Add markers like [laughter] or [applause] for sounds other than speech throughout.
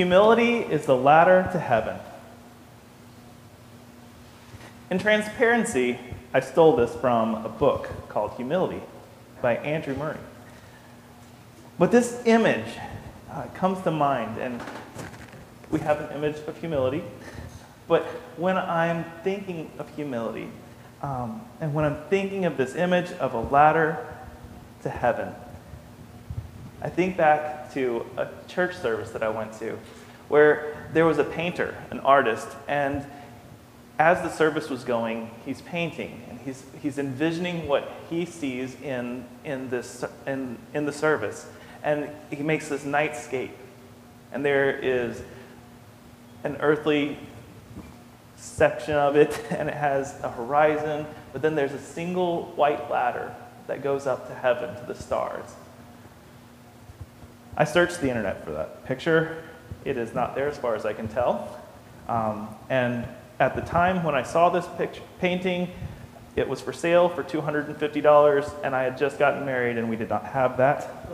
Humility is the ladder to heaven. In transparency, I stole this from a book called Humility by Andrew Murray. But this image uh, comes to mind, and we have an image of humility. But when I'm thinking of humility, um, and when I'm thinking of this image of a ladder to heaven, I think back to a church service that I went to where there was a painter, an artist, and as the service was going, he's painting and he's, he's envisioning what he sees in, in, this, in, in the service. And he makes this nightscape. And there is an earthly section of it, [laughs] and it has a horizon, but then there's a single white ladder that goes up to heaven, to the stars. I searched the internet for that picture. It is not there as far as I can tell. Um, and at the time when I saw this picture, painting, it was for sale for $250, and I had just gotten married, and we did not have that.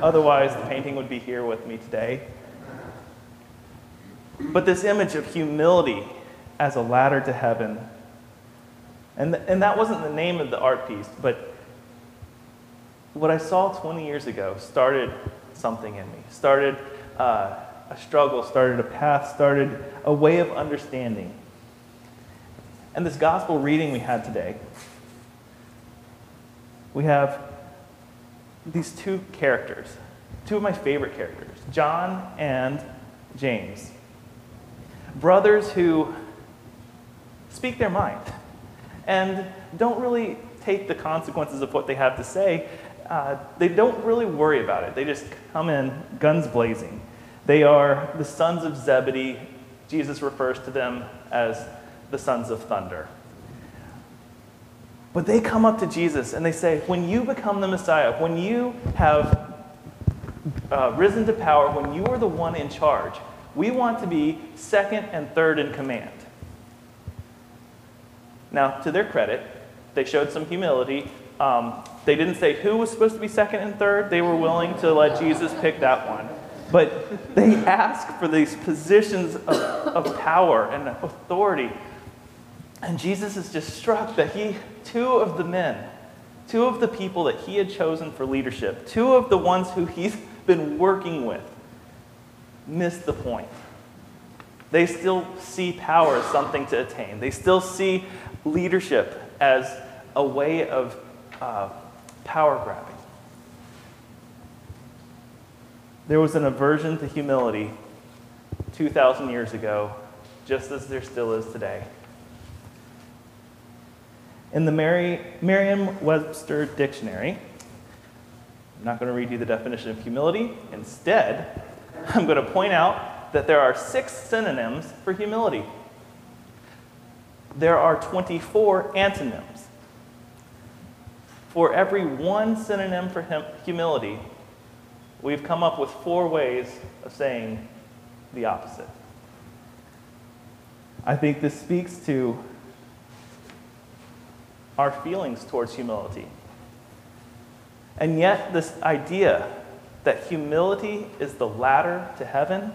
Otherwise, the painting would be here with me today. But this image of humility as a ladder to heaven, and, th- and that wasn't the name of the art piece, but what I saw 20 years ago started something in me, started uh, a struggle, started a path, started a way of understanding. And this gospel reading we had today, we have these two characters, two of my favorite characters, John and James. Brothers who speak their mind and don't really take the consequences of what they have to say. Uh, they don't really worry about it. They just come in guns blazing. They are the sons of Zebedee. Jesus refers to them as the sons of thunder. But they come up to Jesus and they say, When you become the Messiah, when you have uh, risen to power, when you are the one in charge, we want to be second and third in command. Now, to their credit, they showed some humility. Um, they didn't say who was supposed to be second and third. They were willing to let Jesus pick that one. But they asked for these positions of, of power and authority. And Jesus is just struck that he, two of the men, two of the people that he had chosen for leadership, two of the ones who he's been working with, missed the point. They still see power as something to attain. They still see leadership as a way of uh, power grabbing. There was an aversion to humility 2,000 years ago, just as there still is today. In the Merriam Webster Dictionary, I'm not going to read you the definition of humility. Instead, [laughs] I'm going to point out that there are six synonyms for humility. There are 24 antonyms. For every one synonym for humility, we've come up with four ways of saying the opposite. I think this speaks to our feelings towards humility. And yet, this idea that humility is the ladder to heaven,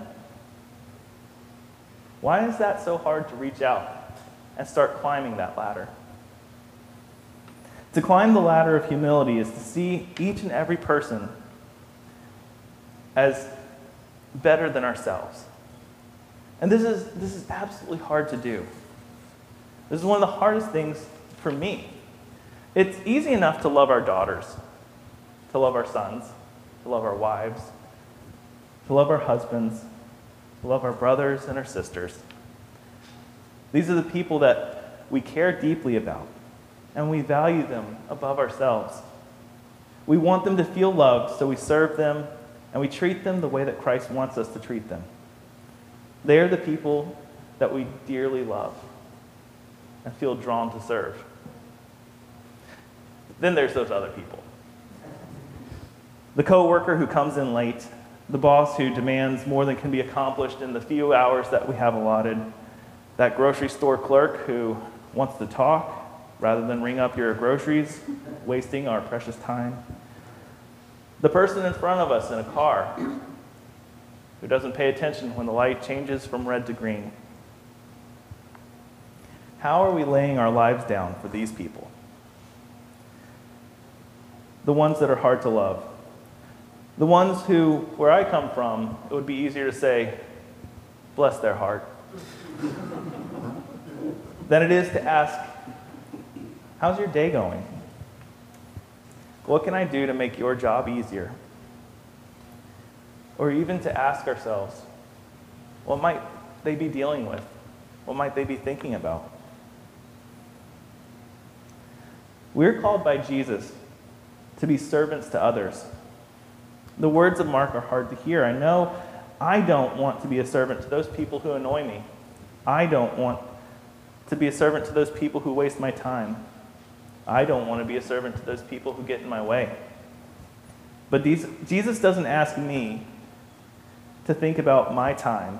why is that so hard to reach out and start climbing that ladder? To climb the ladder of humility is to see each and every person as better than ourselves. And this is, this is absolutely hard to do. This is one of the hardest things for me. It's easy enough to love our daughters, to love our sons, to love our wives, to love our husbands, to love our brothers and our sisters. These are the people that we care deeply about, and we value them above ourselves. We want them to feel loved, so we serve them and we treat them the way that Christ wants us to treat them. They are the people that we dearly love and feel drawn to serve. Then there's those other people. The coworker who comes in late, the boss who demands more than can be accomplished in the few hours that we have allotted, that grocery store clerk who wants to talk rather than ring up your groceries, wasting our precious time. The person in front of us in a car who doesn't pay attention when the light changes from red to green. How are we laying our lives down for these people? The ones that are hard to love. The ones who, where I come from, it would be easier to say, bless their heart, [laughs] than it is to ask, how's your day going? What can I do to make your job easier? Or even to ask ourselves, what might they be dealing with? What might they be thinking about? We're called by Jesus to be servants to others. The words of Mark are hard to hear. I know I don't want to be a servant to those people who annoy me. I don't want to be a servant to those people who waste my time. I don't want to be a servant to those people who get in my way. But these, Jesus doesn't ask me to think about my time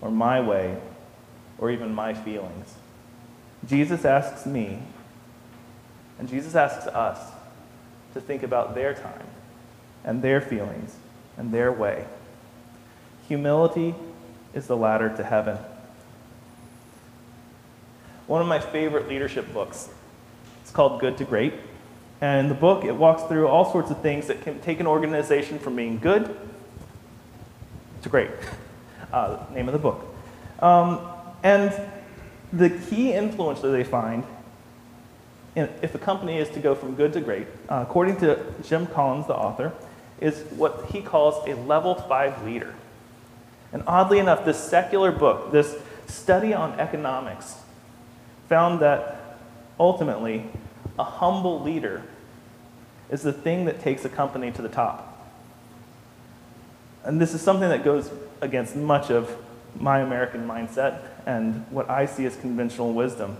or my way or even my feelings. Jesus asks me, and Jesus asks us to think about their time and their feelings and their way. Humility is the ladder to heaven. One of my favorite leadership books. It's called Good to Great. And in the book, it walks through all sorts of things that can take an organization from being good to great. [laughs] Uh, name of the book. Um, and the key influence that they find in, if a company is to go from good to great, uh, according to Jim Collins, the author, is what he calls a level five leader. And oddly enough, this secular book, this study on economics, found that ultimately a humble leader is the thing that takes a company to the top. And this is something that goes against much of my American mindset and what I see as conventional wisdom.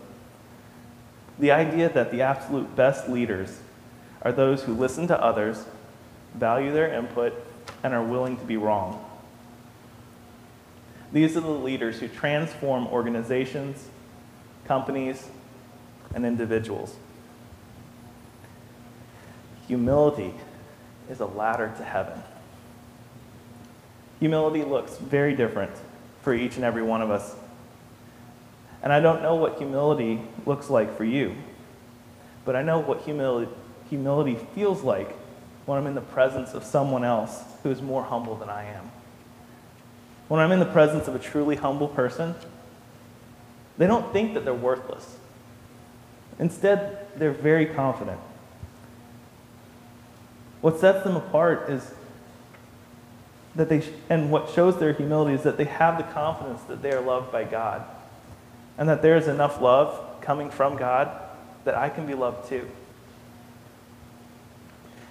The idea that the absolute best leaders are those who listen to others, value their input, and are willing to be wrong. These are the leaders who transform organizations, companies, and individuals. Humility is a ladder to heaven. Humility looks very different for each and every one of us. And I don't know what humility looks like for you, but I know what humility, humility feels like when I'm in the presence of someone else who is more humble than I am. When I'm in the presence of a truly humble person, they don't think that they're worthless. Instead, they're very confident. What sets them apart is that they, and what shows their humility is that they have the confidence that they are loved by God and that there is enough love coming from God that I can be loved too.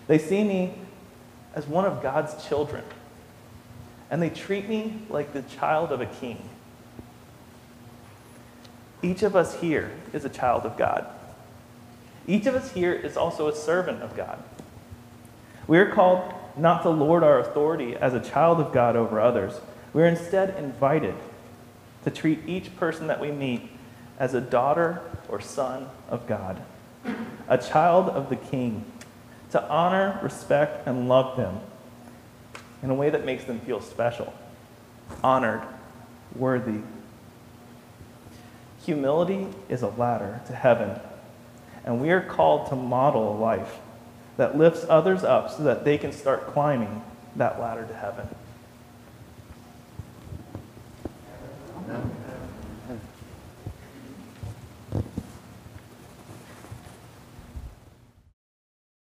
They see me as one of God's children, and they treat me like the child of a king. Each of us here is a child of God. Each of us here is also a servant of God. We are called not to lord our authority as a child of God over others. We are instead invited to treat each person that we meet as a daughter or son of God, a child of the King, to honor, respect, and love them in a way that makes them feel special, honored, worthy. Humility is a ladder to heaven, and we are called to model a life that lifts others up so that they can start climbing that ladder to heaven.